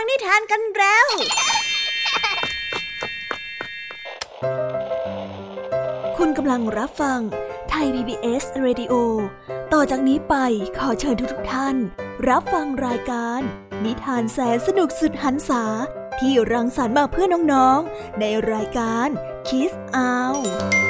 งนิทานกันแล้ว คุณกำลังรับฟังไทย PBS Radio ต่อจากนี้ไปขอเชิญทุกท่าน รับฟังรายการ นิทานแสนสนุกสุดหันษาที่รังสรรค์มาเพื่อน้องๆ ในรายการ Kiss Out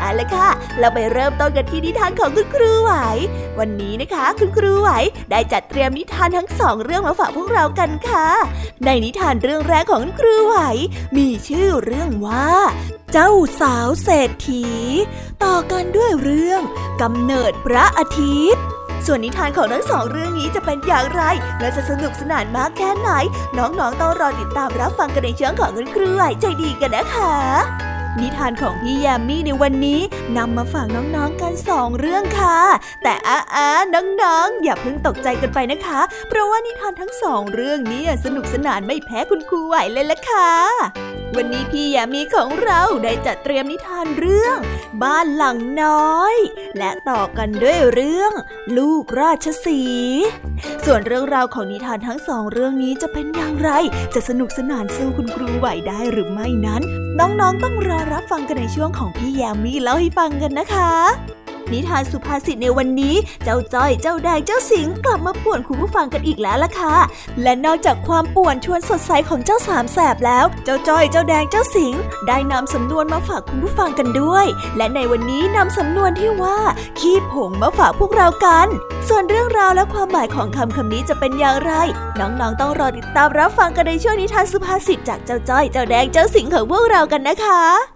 เอาละค่ะ เราไปเริ่มต้นกันที่นิทานของคุณครูไหว วันนี้นะคะ คุณครูไหวได้จัดเตรียมนิทานทั้งสองเรื่องมาฝากพวกเรากันค่ะ ในนิทานเรื่องแรกของคุณครูไหว มีชื่อเรื่องว่า เจ้าสาวเศรษฐี ต่อกันด้วยเรื่องกำเนิดพระอาทิตย์ส่วนนิทานของทั้งสองเรื่องนี้จะเป็นอย่างไร และจะสนุกสนานมากแค่ไหน น้องๆต้องรอติดตามรับฟังกันในช่องของคุณครูไหวใจดีกันนะคะ นิทานของพี่ยามีในวันนี้นำมาฝากน้องๆกันสองเรื่องค่ะ แต่อ้าน้องๆ อย่าเพิ่งตกใจกันไปนะคะ เพราะว่านิทานทั้งสองเรื่องนี้สนุกสนานไม่แพ้คุณครูไหวเลยละค่ะ วันนี้พี่ยามีของเราได้จัดเตรียมนิทานเรื่อง บ้านหลังน้อย และต่อกันด้วยเรื่อง ลูกราชสี ส่วนเรื่องราวของนิทานทั้งสองเรื่องนี้จะเป็นอย่างไร จะสนุกสนานสู้คุณครูไหวได้หรือไม่นั้น น้องๆต้องรอรับฟังกันในช่วงของพี่ยามีเล่าให้ฟังกันนะคะ นิทานสุภาษิตในวันนี้ เจ้าจ้อย เจ้าแดง เจ้าสิงกลับมาป่วนคุณผู้ฟังกันอีกแล้วล่ะค่ะ และนอกจากความป่วนชวนสดใสของเจ้าสามแสบแล้ว เจ้าจ้อย เจ้าแดง เจ้าสิงได้นำสำนวนมาฝากคุณผู้ฟังกันด้วย และในวันนี้นำสำนวนที่ว่า ขี้ผงมาฝากพวกเรากัน ส่วนเรื่องราวและความหมายของคำคำนี้จะเป็นอย่างไร น้องๆ ต้องรอติดตามรับฟังกันในช่วงนิทานสุภาษิตจากเจ้าจ้อย เจ้าแดง เจ้าสิงของพวกเรากันนะคะ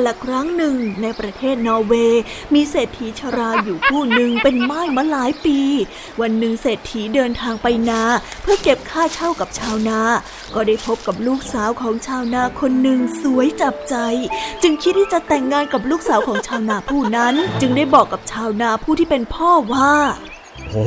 กันละครั้งหนึ่งในประเทศนอร์เวย์มีเศรษฐีชราอยู่ผู้หนึ่งเป็นไม้มาหลายปี วันหนึ่งเศรษฐีเดินทางไปนา เพื่อเก็บค่าเช่ากับชาวนา ก็ได้พบกับลูกสาวของชาวนาคนหนึ่งสวยจับใจ จึงคิดที่จะแต่งงานกับลูกสาวของชาวนาผู้นั้น จึงได้บอกกับชาวนาผู้ที่เป็นพ่อว่าโอ้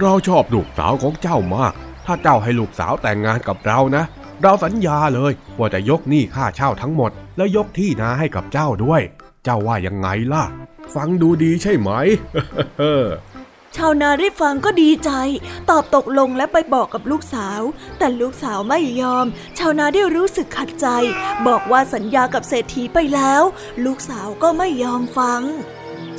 เราชอบลูกสาวของเจ้ามาก ถ้าเจ้าให้ลูกสาวแต่งงานกับเรานะ เราสัญญาเลยว่าจะยกหนี้ค่าเช่าทั้งหมด แล้วยกที่นาให้กับเจ้าด้วย เจ้าว่ายังไงล่ะ ฟังดูดีใช่ไหมชาวนาได้ฟังก็ดีใจ ตอบตกลงและไปบอกกับลูกสาว แต่ลูกสาวไม่ยอม ชาวนาได้รู้สึกขัดใจ บอกว่าสัญญากับเศรษฐีไปแล้ว ลูกสาวก็ไม่ยอมฟัง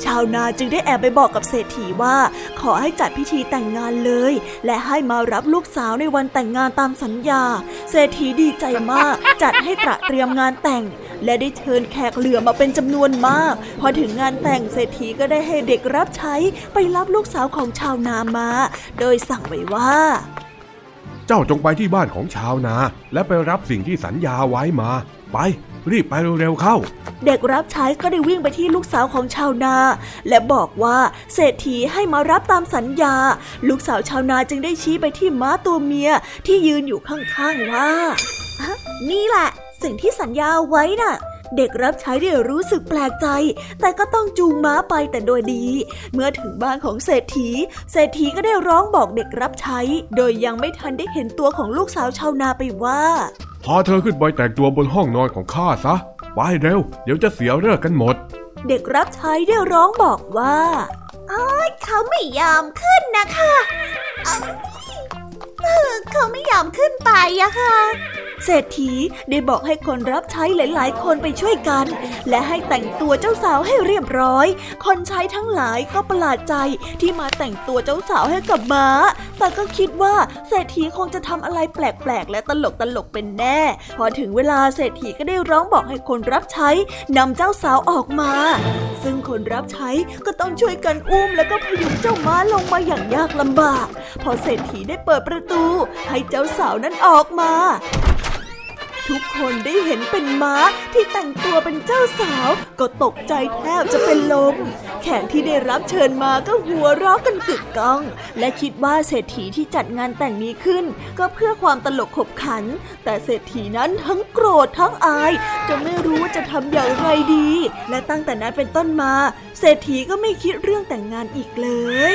ชาวนาจึงได้แอบไปบอกกับเศรษฐีว่า ขอให้จัดพิธีแต่งงานเลย และให้มารับลูกสาวในวันแต่งงานตามสัญญา เศรษฐีดีใจมาก จัดให้ตระเตรียมงานแต่ง และได้เชิญแขกเหลือมาเป็นจำนวนมาก พอถึงงานแต่งเศรษฐีก็ได้ให้เด็กรับใช้ไปรับลูกสาวของชาวนามา โดยสั่งไว้ว่า เจ้าจงไปที่บ้านของชาวนา และไปรับสิ่งที่สัญญาไว้มา ไป รีบไปเร็วๆเข้า เด็กรับใช้ก็ได้วิ่งไปที่ลูกสาวของชาวนา และบอกว่าเศรษฐีให้มารับตามสัญญา ลูกสาวชาวนาจึงได้ชี้ไปที่ม้าตัวเมียที่ยืนอยู่ข้างๆว่า นี่แหละ สิ่งที่สัญญาไว้น่ะ เด็กรับใช้ได้รู้สึกแปลกใจ แต่ก็ต้องจูงม้าไปแต่โดยดี เมื่อถึงบ้านของเศรษฐี เศรษฐีก็ได้ร้องบอกเด็กรับใช้ โดยยังไม่ทันได้เห็นตัวของลูกสาวชาวนาไปว่าพาเธอขึ้นไปแต่งตัวบนห้องนอนของข้าซะ ไปเร็ว เดี๋ยวจะเสียเลิกกันหมด เด็กรับใช้ได้ร้องบอกว่าอ้ยเขาไม่ยอมขึ้นนะคะ เขาไม่ยอมขึ้นไปอะค่ะ เศรษฐีได้บอกให้คนรับใช้หลาย ๆ คนไปช่วยกัน และให้แต่งตัวเจ้าสาวให้เรียบร้อย คนใช้ทั้งหลายก็ประหลาดใจที่มาแต่งตัวเจ้าสาวให้กับม้า แต่ก็คิดว่าเศรษฐีคงจะทำอะไรแปลก ๆ และตลกตลกเป็นแน่ พอถึงเวลาเศรษฐีก็ได้ร้องบอกให้คนรับใช้นำเจ้าสาวออกมา ซึ่งคนรับใช้ก็ต้องช่วยกันอุ้มแล้วก็พยุงเจ้าม้าลงมาอย่างยากลำบาก พอเศรษฐีได้เปิดประตูให้เจ้าสาวนั้นออกมา ทุกคนได้เห็นเป็นม้าที่แต่งตัวเป็นเจ้าสาว ก็ตกใจแทบจะเป็นลม แขกที่ได้รับเชิญมาก็หัวเราะกันกึกก้อง และคิดว่าเศรษฐีที่จัดงานแต่งนี้ขึ้น ก็เพื่อความตลกขบขัน แต่เศรษฐีนั้นทั้งโกรธทั้งอายจนไม่รู้ว่าจะทำอย่างไรดี และตั้งแต่นั้นเป็นต้นมา เศรษฐีก็ไม่คิดเรื่องแต่งงานอีกเลย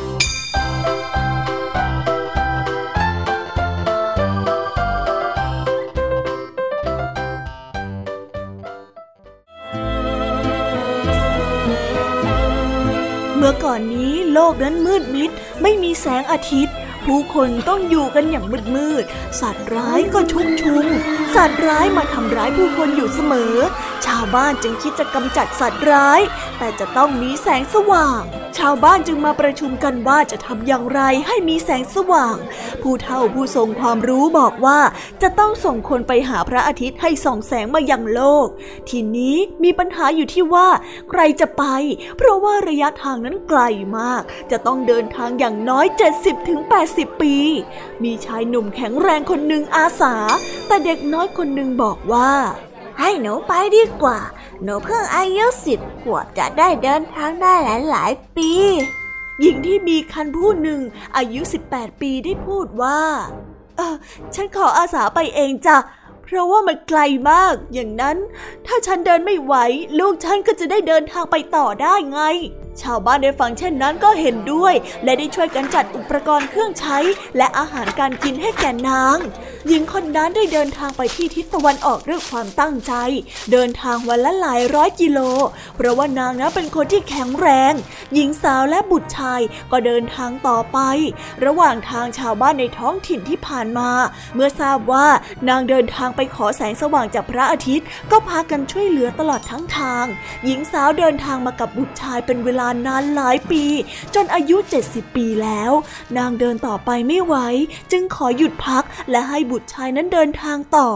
มื่อก่อนนี้โลกนั้นมืดมิด ไม่มีแสงอาทิตย์ ผู้คนต้องอยู่กันอย่างมืดมืด สัตว์ร้ายก็ชุกชุม สัตว์ร้ายมาทำร้ายผู้คนอยู่เสมอ ชาวบ้านจึงคิดจะกำจัดสัตว์ร้าย แต่จะต้องมีแสงสว่าง ชาวบ้านจึงมาประชุมกันว่าจะทำอย่างไรให้มีแสงสว่าง ผู้เฒ่าผู้ทรงความรู้บอกว่า จะต้องส่งคนไปหาพระอาทิตย์ให้ส่องแสงมายังโลก ทีนี้มีปัญหาอยู่ที่ว่า ใครจะไป เพราะว่าระยะทางนั้นไกลมาก จะต้องเดินทางอย่างน้อย 70-80 ปี มีชายหนุ่มแข็งแรงคนหนึ่งอาสา แต่เด็กน้อยคนหนึ่งบอกว่า ให้หนูไปดีกว่า หนูเพิ่งอายุสิบขวบจะได้เดินทางได้หลายหลายปี หญิงที่มีคันผู้หนึ่งอายุ 18 ปีได้พูดว่า เออฉันขออาสาไปเองจ้ะ เพราะว่ามันไกลมาก อย่างนั้น ถ้าฉันเดินไม่ไหว ลูกฉันก็จะได้เดินทางไปต่อได้ไง ชาวบ้านได้ฟังเช่นนั้นก็เห็นด้วย และได้ช่วยกันจัดอุปกรณ์เครื่องใช้ และอาหารการกินให้แก่นาง หญิงคนนั้นได้เดินทางไปที่ทิศตะวันออกด้วยความตั้งใจ เดินทางวันละหลายร้อยกิโล เพราะว่านางนั้นเป็นคนที่แข็งแรง หญิงสาวและบุตรชายก็เดินทางต่อไป ระหว่างทางชาวบ้านในท้องถิ่นที่ผ่านมา เมื่อทราบว่านางเดินทางไปขอแสงสว่างจากพระอาทิตย์ ก็พากันช่วยเหลือตลอดทั้งทาง หญิงสาวเดินทางมากับบุตรชายเป็นเวลานานหลายปี จนอายุ 70 ปีแล้ว นางเดินต่อไปไม่ไหว จึงขอหยุดพักและให้บุตรชายนั้นเดินทางต่อ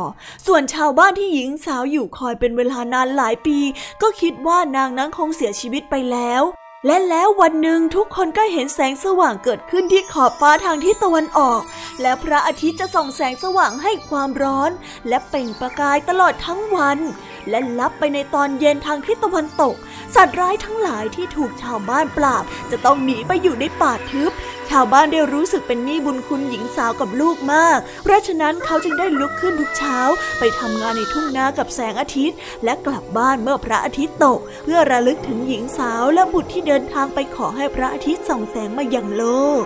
ส่วนชาวบ้านที่หญิงสาวอยู่คอยเป็นเวลานานหลายปี ก็คิดว่านางนั้นคงเสียชีวิตไปแล้วและแล้ววันหนึ่งทุกคนก็เห็นแสงสว่างเกิดขึ้นที่ขอบฟ้าทางทิศตะวันออก และพระอาทิตย์จะส่องแสงสว่างให้ความร้อน และเปล่งประกายตลอดทั้งวัน และลับไปในตอนเย็นทางทิศตะวันตก สัตว์ร้ายทั้งหลายที่ถูกชาวบ้านปราบ จะต้องหนีไปอยู่ในป่าทึบ ชาวบ้านได้รู้สึกเป็นหนี้บุญคุณหญิงสาวกับลูกมาก เพราะฉะนั้นเขาจึงได้ลุกขึ้นทุกเช้า ไปทำงานในทุ่งนากับแสงอาทิตย์ และกลับบ้านเมื่อพระอาทิตย์ตก เพื่อระลึกถึงหญิงสาวและบุตรที่เดินทางไปขอให้พระอาทิตย์ส่องแสงมายังโลก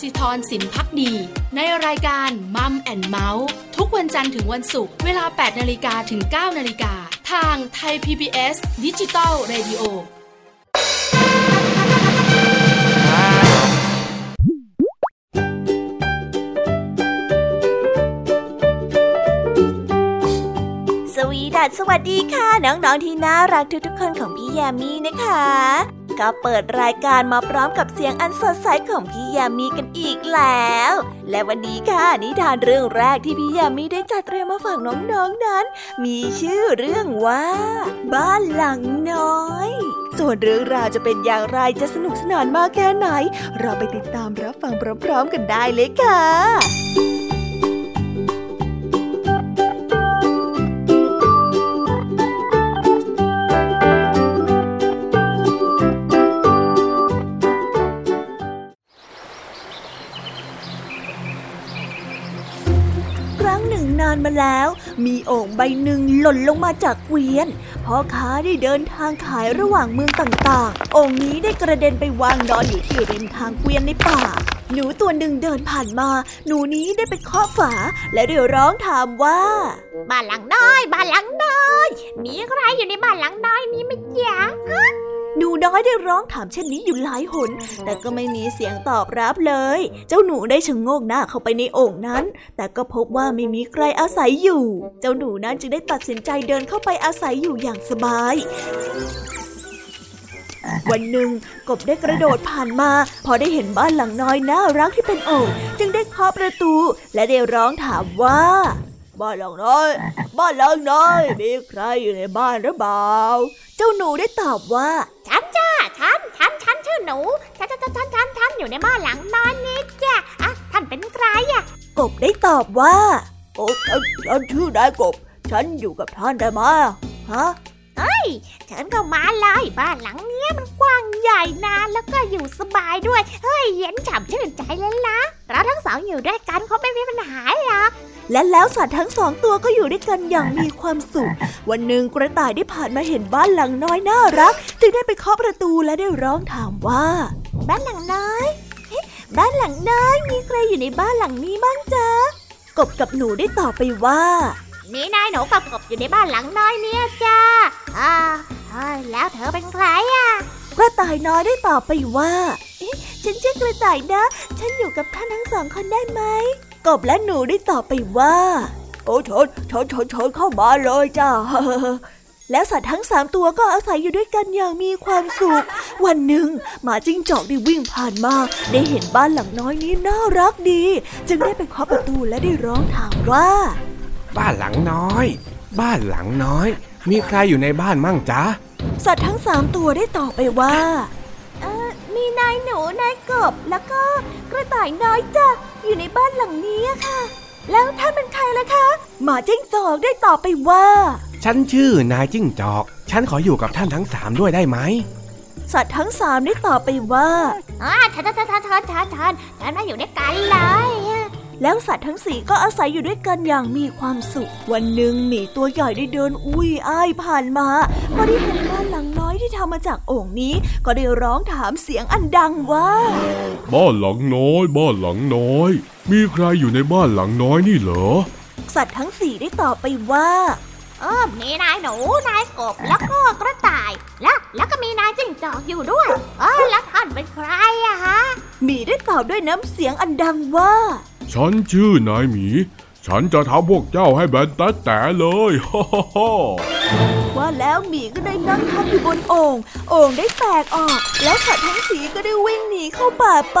สิธรสินพักดี ในรายการมัมแอนเมาส์ทุกวันจันทร์ถึงวันศุกร์เวลา 8นาฬิกาถึง 9นาฬิกาทางไทย PBS Digital Radio สวีดัสสวัสดีค่ะ น้อง ๆ ที่น่ารักทุกๆคนของพี่แยมมี่นะคะ ก็เปิดรายการมาพร้อมกับเสียงอันสดใสของพี่แยมมี่กันอีกแล้ว และวันนี้ค่ะนิทานเรื่องแรกที่พี่ยามีได้จัดเตรียมมาฝากน้องๆนนั้น มีชื่อเรื่องว่า บ้านหลังน้อย ส่วนเรื่องราวจะเป็นอย่างไรจะสนุกสนานมากแค่ไหน เราไปติดตามรับฟังพร้อมๆกันได้เลยค่ะานมาแล้ว มีโอ่งใบหนึ่งหล่นลงมาจากเกวียนพ่อค้าได้เดินทางขายระหว่างเมืองต่างๆ โอ่งนี้ได้กระเด็นไปวางนอนอยู่ที่ริมทางเกวียนในป่า หนูตัวหนึ่งเดินผ่านมา หนูนี้ได้ไปเคาะฝา และเดี๋ยวร้องถามว่า บ้านหลังน้อย บ้านหลังน้อย มีใครอยู่ในบ้านหลังน้อยนี้ไหมจ๊ะ หนูน้อยได้ร้องถามเช่นนี้อยู่หลายหน แต่ก็ไม่มีเสียงตอบรับเลย เจ้าหนูได้ชะงโงกหน้าเข้าไปในโอ่งนั้น แต่ก็พบว่าไม่มีใครอาศัยอยู่ เจ้าหนูนั้นจึงได้ตัดสินใจเดินเข้าไปอาศัยอยู่อย่างสบาย วันหนึ่งกบได้กระโดดผ่านมา พอได้เห็นบ้านหลังน้อยน่ารักที่เป็นโอ่งจึงได้เคาะประตู และได้ร้องถามว่า บ้านหลังน้อย บ้านหลังน้อย มีใครอยู่ในบ้านหรือเปล่า เจ้าหนูได้ตอบว่า ฉันจ้า ฉัน ฉัน ฉันชื่อหนู ฉัน ฉัน ฉัน ฉัน ฉันอยู่ในบ้านหลังนอนนี่จ้ะอะท่านเป็นใครอะ กบได้ตอบว่าโอ้ฉันฉันชื่อนายกบ ฉันอยู่กับท่านได้ไหมฮะเฮ้ยฉันก็มาเลยบ้านหลังเนี้ยมันกว้างใหญ่นานแล้วก็อยู่สบายด้วย เฮ้ยเย็นฉ่ำชื่นใจเลยล่ะเราทั้งสองอยู่ด้วยกันเขาไม่มีปัญหาหรอก และแล้วสัตว์ทั้งสองตัวก็อยู่ด้วยกันอย่างมีความสุข วันหนึ่งกระต่ายได้ผ่านมาเห็นบ้านหลังน้อยน่ารัก จึงได้ไปเคาะประตูและได้ร้องถามว่า บ้านหลังน้อยบ้านหลังน้อยมีใครอยู่ในบ้านหลังนี้บ้างจ๊ะกบกับหนูได้ตอบไปว่านี่นายหนูกับกบอยู่ในบ้านหลังน้อยเนี่ยจ้าอ่าอฮ้ยแล้วเธอเป็นใครอะกระต่ายน้อยได้ตอบไปว่าฉันชื่อกระต่ายนะ ฉันอยู่กับท่านทั้งสองคนได้ไหม กบและหนูได้ตอบไปว่า โอ้เชิญเชิญเชิญเชิญเข้ามาเลยจ้าแล้วสัตว์ทั้งสามตัวก็อาศัยอยู่ด้วยกันอย่างมีความสุข วันหนึ่งหมาจิ้งจอกได้วิ่งผ่านมา ได้เห็นบ้านหลังน้อยนี้น่ารักดี จึงได้ไปเคาะประตูและได้ร้องถามว่า บ้านหลังน้อย บ้านหลังน้อย มีใครอยู่ในบ้านมั่งจ๊ะสัตว์ทั้งสามตัวได้ตอบไปว่า มีนายหนูนายกบแล้วก็กระต่ายน้อยจ้ะอยู่ในบ้านหลังนี้ค่ะ แล้วท่านเป็นใครล่ะคะ หมาจิ้งจอกได้ตอบไปว่า ฉันชื่อนายจิ้งจอก ฉันขออยู่กับท่านทั้งสามด้วยได้ไหมสัตว์ทั้งสามได้ตอบไปว่าอ่าฉันฉันฉันฉันฉันฉันฉันฉันมาอยู่ด้วยกันเลยแล้วสัตว์ทั้งสี่ก็อาศัยอยู่ด้วยกันอย่างมีความสุข วันหนึ่งหมีตัวใหญ่ได้เดินอุ้ยอ้ายผ่านมาพอได้เห็น ที่ทำมาจากโอ่งนี้ ก็ได้ร้องถามเสียงอันดังว่า บ้านหลังน้อย บ้านหลังน้อย มีใครอยู่ในบ้านหลังน้อยนี่เหรอ สัตว์ทั้งสี่ได้ตอบไปว่าเออมีนายหนู นายกบ แล้วก็กระต่าย แล้ว แล้วก็มีนายจิ้งจอกอยู่ด้วย เออ แล้วท่านเป็นใครอะฮะ หมีได้ตอบด้วยน้ำเสียงอันดังว่า ฉันชื่อนายหมี ฉันจะทำพวกเจ้าให้แบนแต่แต่เลย ฮ่าฮ่าฮ่า ว่าแล้วหมีก็ได้นั่งทักอยู่บนโอ่งโอ่งได้แตกออก แล้วสัตว์ทั้งสีก็ได้วิ่งหนีเข้าป่าไป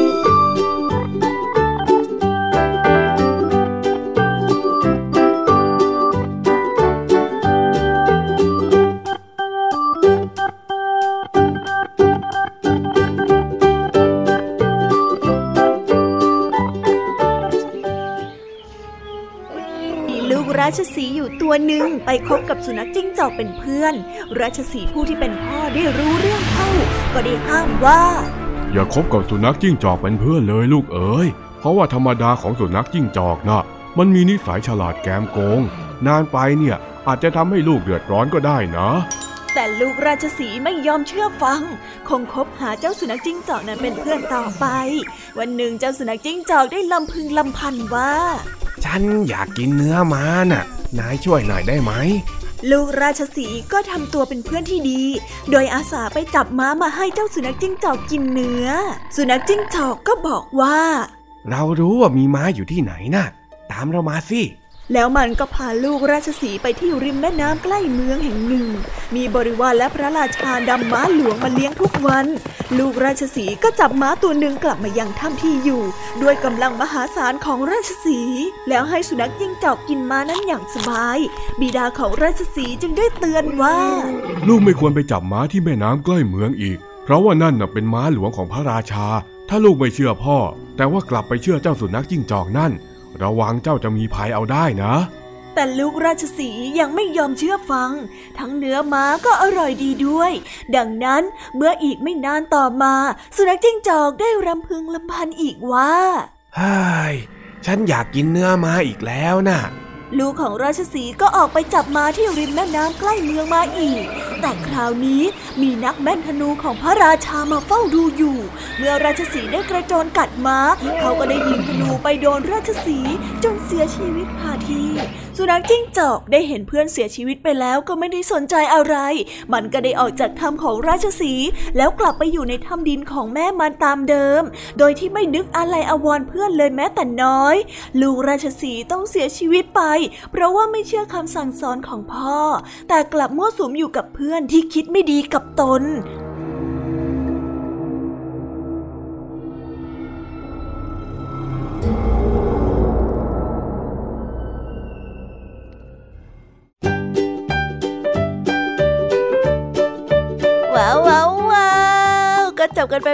ราชสีห์อยู่ตัวหนึ่งไปคบกับสุนัขจิ้งจอกเป็นเพื่อน ราชสีห์ผู้ที่เป็นพ่อได้รู้เรื่องเข้า ก็ได้ห้ามว่า อย่าคบกับสุนัขจิ้งจอกเป็นเพื่อนเลยลูกเอ๋ยเพราะว่าธรรมดาของสุนัขจิ้งจอกน่ะ มันมีนิสัยฉลาดแกมโกง นานไปเนี่ยอาจจะทำให้ลูกเดือดร้อนก็ได้นะแต่ลูกราชสีห์ไม่ยอมเชื่อฟัง คงคบหาเจ้าสุนัขจิ้งจอกนั้นเป็นเพื่อนต่อไป วันหนึ่งเจ้าสุนัขจิ้งจอกได้ลำพึงลำพันว่า ฉันอยากกินเนื้อม้าน่ะ นายช่วยหน่อยได้ไหม ลูกราชสีห์ก็ทำตัวเป็นเพื่อนที่ดี โดยอาสาไปจับม้ามาให้เจ้าสุนัขจิ้งจอกกินเนื้อ สุนัขจิ้งจอกก็บอกว่า เรารู้ว่ามีม้าอยู่ที่ไหนน่ะ ตามเรามาสิ แล้วมันก็พาลูกราชสีไปที่ริมแม่น้ำใกล้เมืองแห่งหนึ่ง มีบริวารและพระราชาดำม้าหลวงมาเลี้ยงทุกวัน ลูกราชสีก็จับม้าตัวหนึ่งกลับมายังถ้ำที่อยู่ ด้วยกำลังมหาศาลของราชสี แล้วให้สุนัขยิ่งจอกกินม้านั้นอย่างสบาย บิดาของราชสีจึงได้เตือนว่า ลูกไม่ควรไปจับม้าที่แม่น้ำใกล้เมืองอีก เพราะว่านั่นน่ะเป็นม้าหลวงของพระราชา ถ้าลูกไม่เชื่อพ่อ แต่ว่ากลับไปเชื่อเจ้าสุนัขจิ้งจอกนั่น ระวังเจ้าจะมีภัยเอาได้นะ แต่ลูกราชสีห์ยังไม่ยอมเชื่อฟัง ทั้งเนื้อม้าก็อร่อยดีด้วย ดังนั้นเมื่ออีกไม่นานต่อมา สุนัขจิ้งจอกได้รำพึงลำพันอีกว่าเฮ้ยฉันอยากกินเนื้อม้าอีกแล้วน่ะ ลูกของราชสีก็ออกไปจับม้าที่ริมแม่น้ำใกล้เมืองมาอีก แต่คราวนี้มีนักแม่นธนูของพระราชามาเฝ้าดูอยู่ เมื่อราชสีได้กระโจนกัดม้า เขาก็ได้ยิงธนูไปโดนราชสีจนเสียชีวิตคาที่ สุนัขจิ้งจอกได้เห็นเพื่อนเสียชีวิตไปแล้วก็ไม่ได้สนใจอะไร มันก็ได้ออกจากถ้ำของราชสีแล้วกลับไปอยู่ในถ้ำดินของแม่มันตามเดิม โดยที่ไม่นึกอะไรอาวรเพื่อนเลยแม้แต่น้อย ลูกราชสีต้องเสียชีวิตไป เพราะว่าไม่เชื่อคำสั่งสอนของพ่อ แต่กลับมั่วสุมอยู่กับเพื่อนที่คิดไม่ดีกับตน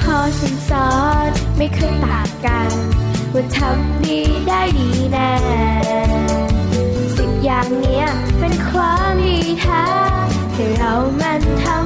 พ่อฉันสอนไม่เคยตางกัน ว่าทำดีได้ดีแน่สิ่อย่างเนี้ยเป็นความดีแท้ให้เรามันทำ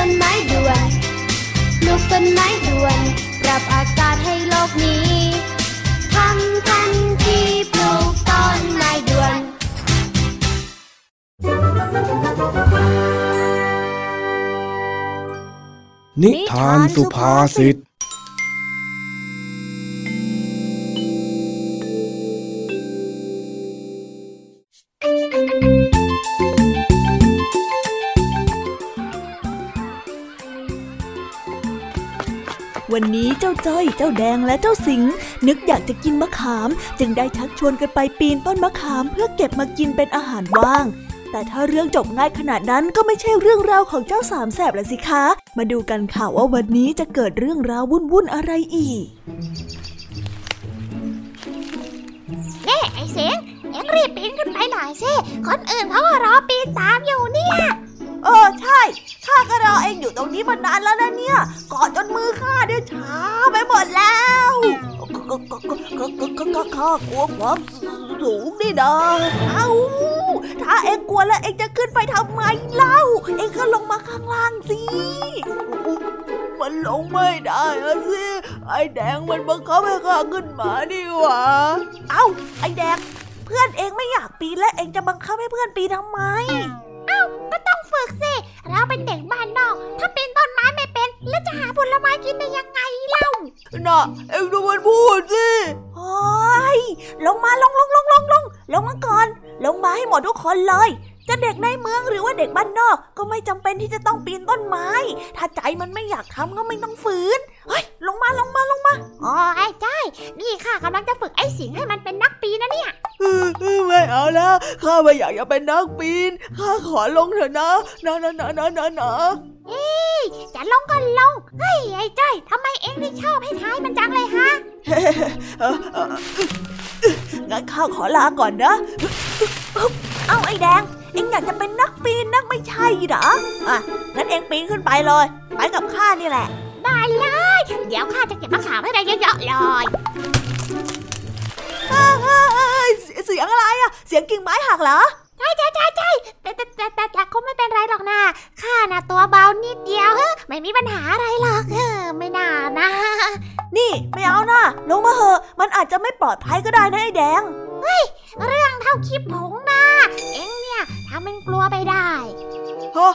ต้นไม้ด่วน ปลูกต้นไม้ด่วน ปรับอากาศให้โลกนี้ทำทันทีปลูกต้นไม้ด่วน นิทานสุภาษิต วันนี้เจ้าจ้อย เจ้าแดงและเจ้าสิงห์นึกอยากจะกินมะขาม จึงได้ชักชวนกันไปปีนต้นมะขามเพื่อเก็บมากินเป็นอาหารว่าง แต่ถ้าเรื่องจบง่ายขนาดนั้นก็ไม่ใช่เรื่องราวของเจ้าสามแสบละสิคะ มาดูกันค่ะว่าวันนี้จะเกิดเรื่องราววุ่นๆอะไรอีกเน่ไอ้เสียงเอ็งรีบปีนขึ้นไปหน่อยสิคนอื่นเขาก็รอปีนตามอยู่เนี่ย เออใช่ข้าก็รอเองอยู่ตรงนี้มานานแล้วนะเนี่ยกอดจนมือข้าเนี่ยช้าไปหมดแล้วก็ก็ก็ก็ก็ก็ข้ากลัวความสูงนี่นะเอ้าถ้าเองกลัวแล้วเองจะขึ้นไปทำไมเล่า เองก็ลงมาข้างล่างสิมันลงไม่ได้อะสิไอ้แดงมันบังคับให้ข้าขึ้นมานี่หว่าเอ้าไอ้แดง เพื่อนเองไม่อยากปีนและเองจะบังคับให้เพื่อนปีนทำไม ฝึกสิ เราเป็นเด็กบ้านนอก ถ้าปีนต้นไม้ไม่เป็น แล้วจะหาผลไม้กินได้ยังไงเล่าน่ะเอ็งดูมันพูดสิโอ้ยลงมาลงลงลงลงลงลงมาก่อน ลงมาให้หมดทุกคนเลย จะเด็กในเมืองหรือว่าเด็กบ้านนอก ก็ไม่จำเป็นที่จะต้องปีนต้นไม้ ถ้าใจมันไม่อยากทำก็ไม่ต้องฝืนเฮ้ย ลงมาลงมาลงมาอ๋อไอ้ใช่นี่ข้ากำลังจะฝึกไอ้สิงให้มันเป็นนักปีนนะเนี่ยไม่เอาแล้วข้าไม่อยากจะเป็นนักปีนข้าขอลงเถอะนะนะนะนะนะนะนะจะลงก็ลงเฮ้ยไอ้จ้อยทำไมเอ็งนี่ชอบให้ท้ายมันจังเลยฮะเออเอองั้นข้าขอลาก่อนนะเอ้าไอ้แดงเอ็งอยากจะเป็นนักปีนนักไม่ใช่เหรออะงั้นเอ็งปีนขึ้นไปเลย ไปกับข้านี่แหละ ได้เลย เดี๋ยวข้าจะเก็บมะขามให้ได้เยอะๆเลยเอ้ยเสียเสียงอะไรอะเสียงกิ่งไม้หักเหรอ ใช่ใช่ใช่ใช่แต่แต่แต่แต่แต่คงไม่เป็นไรหรอกนะข้านะตัวเบานิดเดียวเฮ้ไม่มีปัญหาอะไรหรอกเออไม่น่านะ นี่ไม่เอานะลงมาเหอะ มันอาจจะไม่ปลอดภัยก็ได้นะไอ้แดง เรื่องเท่าคลิปผงนะเอ็งเนี่ยทำเป็นกลัวไปได้ฮะ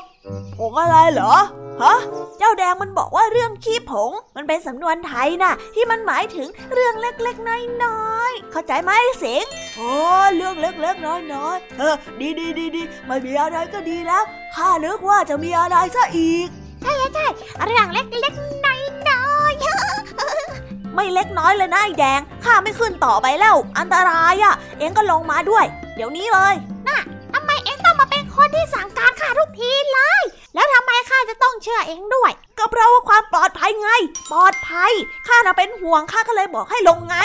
ผงอะไรเหรอฮะเจ้าแดงมันบอกว่าเรื่องขี้ผง มันเป็นสำนวนไทยนะที่มันหมายถึงเรื่องเล็กๆน้อยๆเข้าใจไหมเสียงอ๋อเรื่องเล็กๆน้อยๆเออดีดีดีดีไม่มีอะไรก็ดีแล้วข้านึกว่าจะมีอะไรซะอีกเรื่องเล็กๆน้อย ไม่เล็กน้อยเลยนะไอ้แดง ข้าไม่ขึ้นต่อไปแล้ว อันตรายอะ่ะ เอ็งก็ลงมาด้วย เดี๋ยวนี้เลยๆทำไมเอ็งต้องมาเป็นคนที่สั่งการข้าทุกทีเลย แล้วทำไมข้าจะต้องเชื่อเอ็งด้วย ก็เพราะว่าความปลอดภัยไง ปลอดภัย ข้าน่ะเป็นห่วงข้าก็เลยบอกให้ลงไง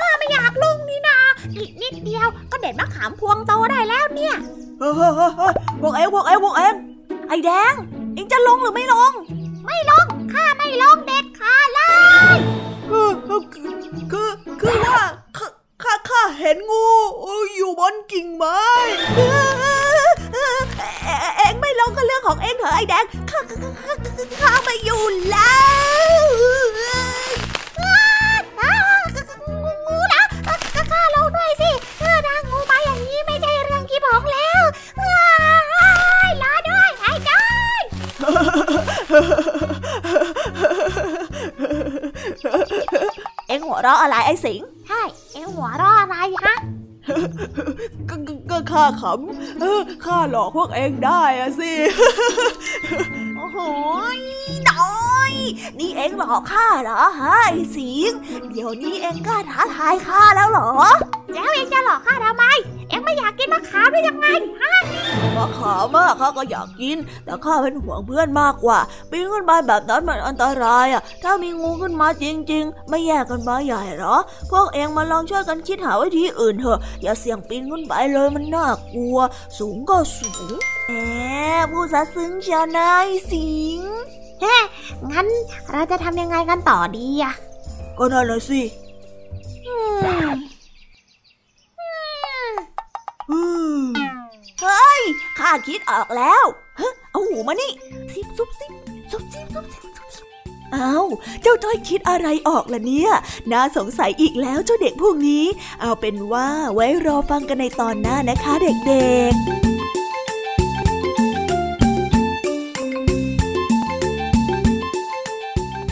ข้าไม่อยากลงนี่นาอีกนิดเดียวก็เด็ดมะขามพวงโตได้แล้วเนี่ยเฮ้ยเฮ้ยเฮ้ยเฮ้ยพวกเอ็งพวกเอ็งพวกเอ็งไอ้แดง เอ็งจะลงหรือไม่ลง ไม่ลง ข้าไม่ลงเด็ดขาดเลย คือคือคือว่าข้าข้าเห็นงูอยู่บนกิ่งไม้เอ็งไม่ลงก็เรื่องของเอ็งเหรอไอ้แดงข้าข้าไม่อยู่แล้วงูนะข้าลงด้วยสิเออถ้างูมาอย่างนี้ไม่ใช่เรื่องขี้ผงแล้วรอด้วยไอ้จ้อย เอ็งหัวเราะอะไรไอ้สิง ใช่ เอ็งหัวเราะอะไรฮะก็ก็ข้าขำข้าหลอกพวกเองได้อะสิ โอ้โหน้อย นี่เอ็งหลอกข้าเหรอฮะไอ้สิง เดี๋ยวนี้เอ็งกล้าท้าทายข้าแล้วเหรอ แล้วเอ็งจะหลอกข้าทำไม เอ็งไม่อยากกินมะขามหรือยังไงฮะมะขามอะข้าก็อยากกิน แต่ข้าเป็นห่วงเพื่อนมากกว่าปีนขึ้นไปแบบนั้นมันอันตรายอะถ้ามีงูขึ้นมาจริง ๆ ไม่แยกกันมาใหญ่เหรอ พวกเองมาลองช่วยกันคิดหาวิธีอื่นเถอะ อย่าเสี่ยงปีนขึ้นไปเลยมันน่ากลัว สูงก็สูงแหมผู้ซะซึ้งเชียวนายสิงงั้นเราจะทำยังไงกันต่อดีอะก็นั่นเลยสิอืมเฮ้ย ข้าคิดออกแล้วเฮ้ยเอาหูมานี่ซิบซุบซิบซุบซิบซุบซิบซุบซิบเอาเจ้าจ้อยคิดอะไรออกล่ะเนี่ย น่าสงสัยอีกแล้วเจ้าเด็กพวกนี้ เอาเป็นว่าไว้รอฟังกันในตอนหน้านะคะเด็กๆ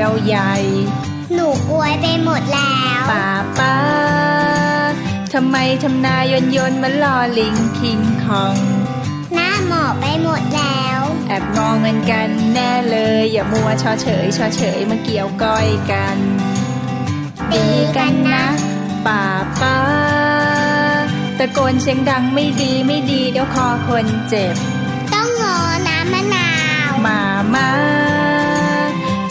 ยักษ์เขียวใหญ่ หนูกลวยไปหมดแล้วป้าป้าทำไมทำนายนยนมันลอลิงคิงคอง หน้าหมอบไปหมดแล้ว แอบมองเงินกันแน่เลย อย่ามัวชอเฉยชอเฉยมาเกี่ยวก้อยกันดีกันนะป้าป้าตะโกนเสียงดังไม่ดีไม่ดีเดี๋ยวคอคนเจ็บ ต้องงอน้ำมะนาวมามาจ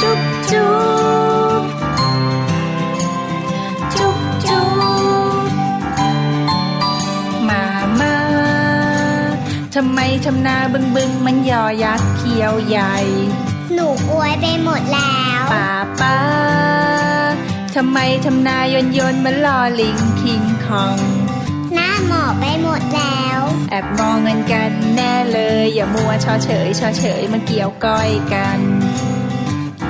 จุ๊บจุ๊บจุ๊บจุ๊บมามาทำไมทำนาบึงบึงมันยอยักษ์เขียวใหญ่ หนูกลวยไปหมดแล้วป้าป้าทำไมทำนายนยนมันลอลิงคิงคอง หน้าหมอบไปหมดแล้ว แอบมองเงินกันแน่เลย อย่ามัวชอเฉยชอเฉยมาเกี่ยวก้อยกัน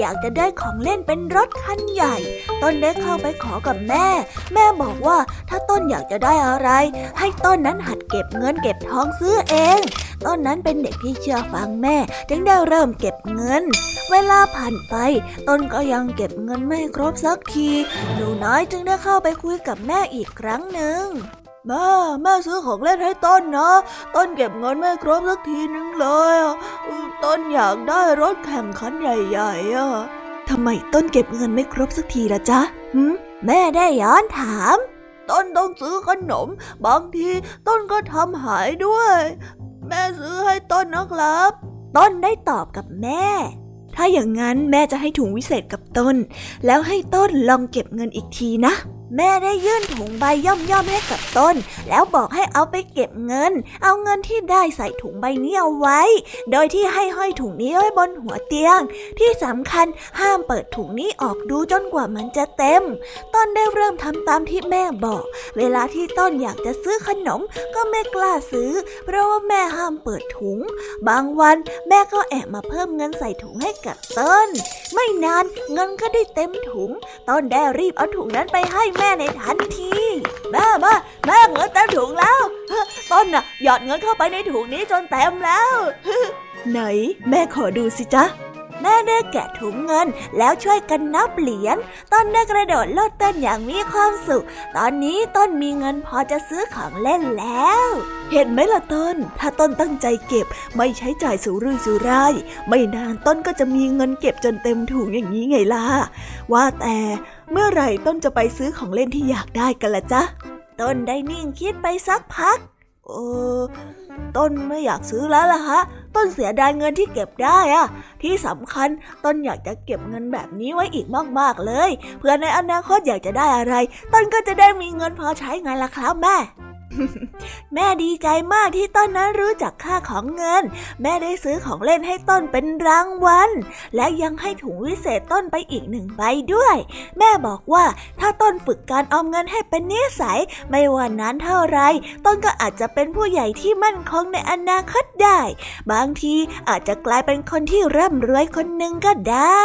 อยากจะได้ของเล่นเป็นรถคันใหญ่ ต้นได้เข้าไปขอกับแม่ แม่บอกว่าถ้าต้นอยากจะได้อะไร ให้ต้นนั้นหัดเก็บเงินเก็บทองซื้อเอง ต้นนั้นเป็นเด็กที่เชื่อฟังแม่ จึงได้เริ่มเก็บเงิน เวลาผ่านไป ต้นก็ยังเก็บเงินไม่ครบสักที หนูน้อยจึงได้เข้าไปคุยกับแม่อีกครั้งหนึ่ง แม่แม่ซื้อของเล่นให้ต้นนะ ต้นเก็บเงินไม่ครบสักทีนึงเลยอะต้นอยากได้รถแข่งขันใหญ่ๆอะทำไมต้นเก็บเงินไม่ครบสักทีละจ๊ะหืมแม่ได้ย้อนถาม ต้นต้องซื้อขนม บางทีต้นก็ทำหายด้วย แม่ซื้อให้ต้นนะครับ ต้นได้ตอบกับแม่ ถ้าอย่างนั้นแม่จะให้ถุงวิเศษกับต้น แล้วให้ต้นลองเก็บเงินอีกทีนะ แม่ได้ยื่นถุงใบย่อมๆให้กับต้น แล้วบอกให้เอาไปเก็บเงิน เอาเงินที่ได้ใส่ถุงใบนี้เอาไว้ โดยที่ให้ห้อยถุงนี้ไว้บนหัวเตียง ที่สำคัญห้ามเปิดถุงนี้ออกดูจนกว่ามันจะเต็ม ต้นได้เริ่มทำตามที่แม่บอก เวลาที่ต้นอยากจะซื้อขนมก็ไม่กล้าซื้อ เพราะว่าแม่ห้ามเปิดถุง บางวันแม่ก็แอบมาเพิ่มเงินใส่ถุงให้กับต้น ไม่นานเงินก็ได้เต็มถุง ต้นได้รีบเอาถุงนั้นไปให้แม่ในทันที แม่แม่แม่เงินเต็มถุงแล้ว ต้นน่ะหยอดเงินเข้าไปในถุงนี้จนเต็มแล้ว ไหน แม่ขอดูสิจ๊ะแม่ได้แกะถุงเงินแล้วช่วยกันนับเหรียญ ต้นได้กระโดดโลดเต้นอย่างมีความสุข ตอนนี้ต้นมีเงินพอจะซื้อของเล่นแล้ว เห็นไหมล่ะต้น ถ้าต้นตั้งใจเก็บ ไม่ใช้จ่ายสุรุ่ยสุร่าย ไม่นานต้นก็จะมีเงินเก็บจนเต็มถุงอย่างนี้ไงล่ะ ว่าแต่ เมื่อไหร่ต้นจะไปซื้อของเล่นที่อยากได้กันล่ะจ๊ะ ต้นได้นิ่งคิดไปสักพัก เออ ต้นไม่อยากซื้อแล้วล่ะฮะ ต้นเสียดายเงินที่เก็บได้อะ ที่สำคัญต้นอยากจะเก็บเงินแบบนี้ไว้อีกมากๆเลย เพื่อในอนาคตอยากจะได้อะไร ต้นก็จะได้มีเงินพอใช้งานล่ะครับแม่ แม่ดีใจมากที่ต้นนั้นรู้จักค่าของเงิน แม่ได้ซื้อของเล่นให้ต้นเป็นรางวัล และยังให้ถุงวิเศษต้นไปอีกหนึ่งใบด้วย แม่บอกว่าถ้าต้นฝึกการออมเงินให้เป็นนิสัย ไม่ว่านานเท่าไร ต้นก็อาจจะเป็นผู้ใหญ่ที่มั่นคงในอนาคตได้ บางทีอาจจะกลายเป็นคนที่ร่ำรวยคนหนึ่งก็ได้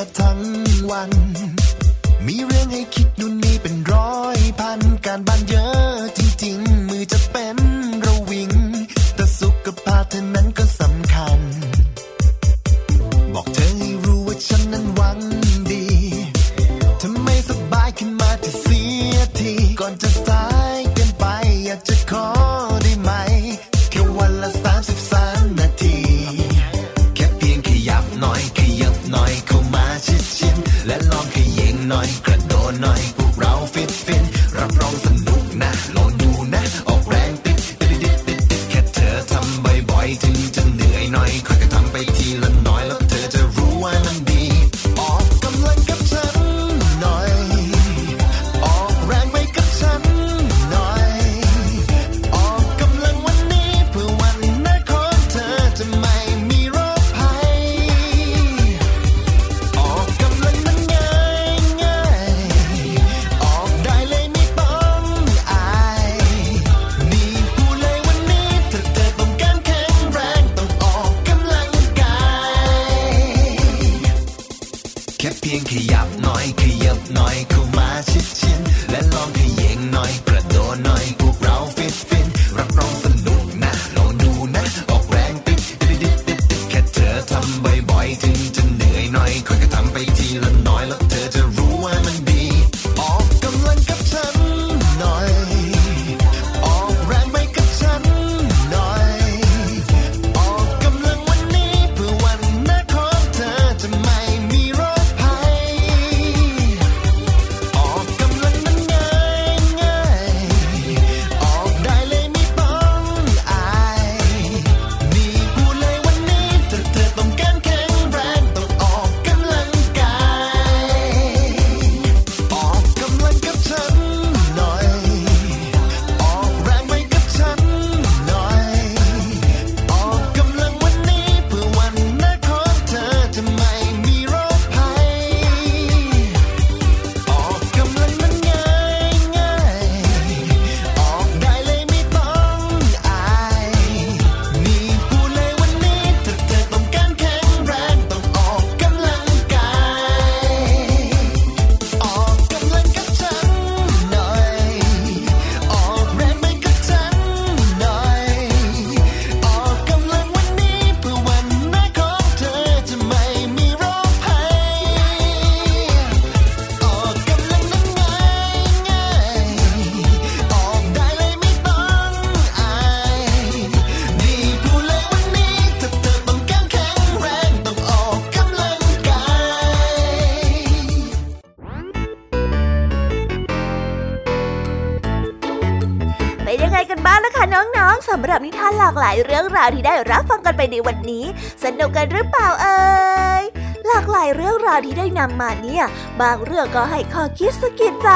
าทั้งวัน ที่ได้รับฟังกันไปในวันนี้ สนุกกันหรือเปล่าเอ่ยหลากหลายเรื่องราวที่ได้นำมาเนี่ย บางเรื่องก็ให้ข้อคิดสะกิดใจ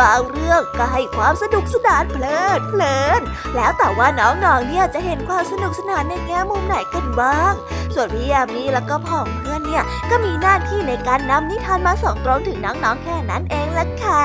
บางเรื่องก็ให้ความสนุกสนานเพลิดเพลิน แล้วแต่ว่าน้องๆเนี่ยจะเห็นความสนุกสนานในแง่มุมไหนกันบ้าง ส่วนพี่ยามีแล้วก็พ่องเพื่อนเนี่ยก็มีหน้าที่ในการนำนิทานมาส่งตรงถึงน้องๆแค่นั้นเองละค่ะ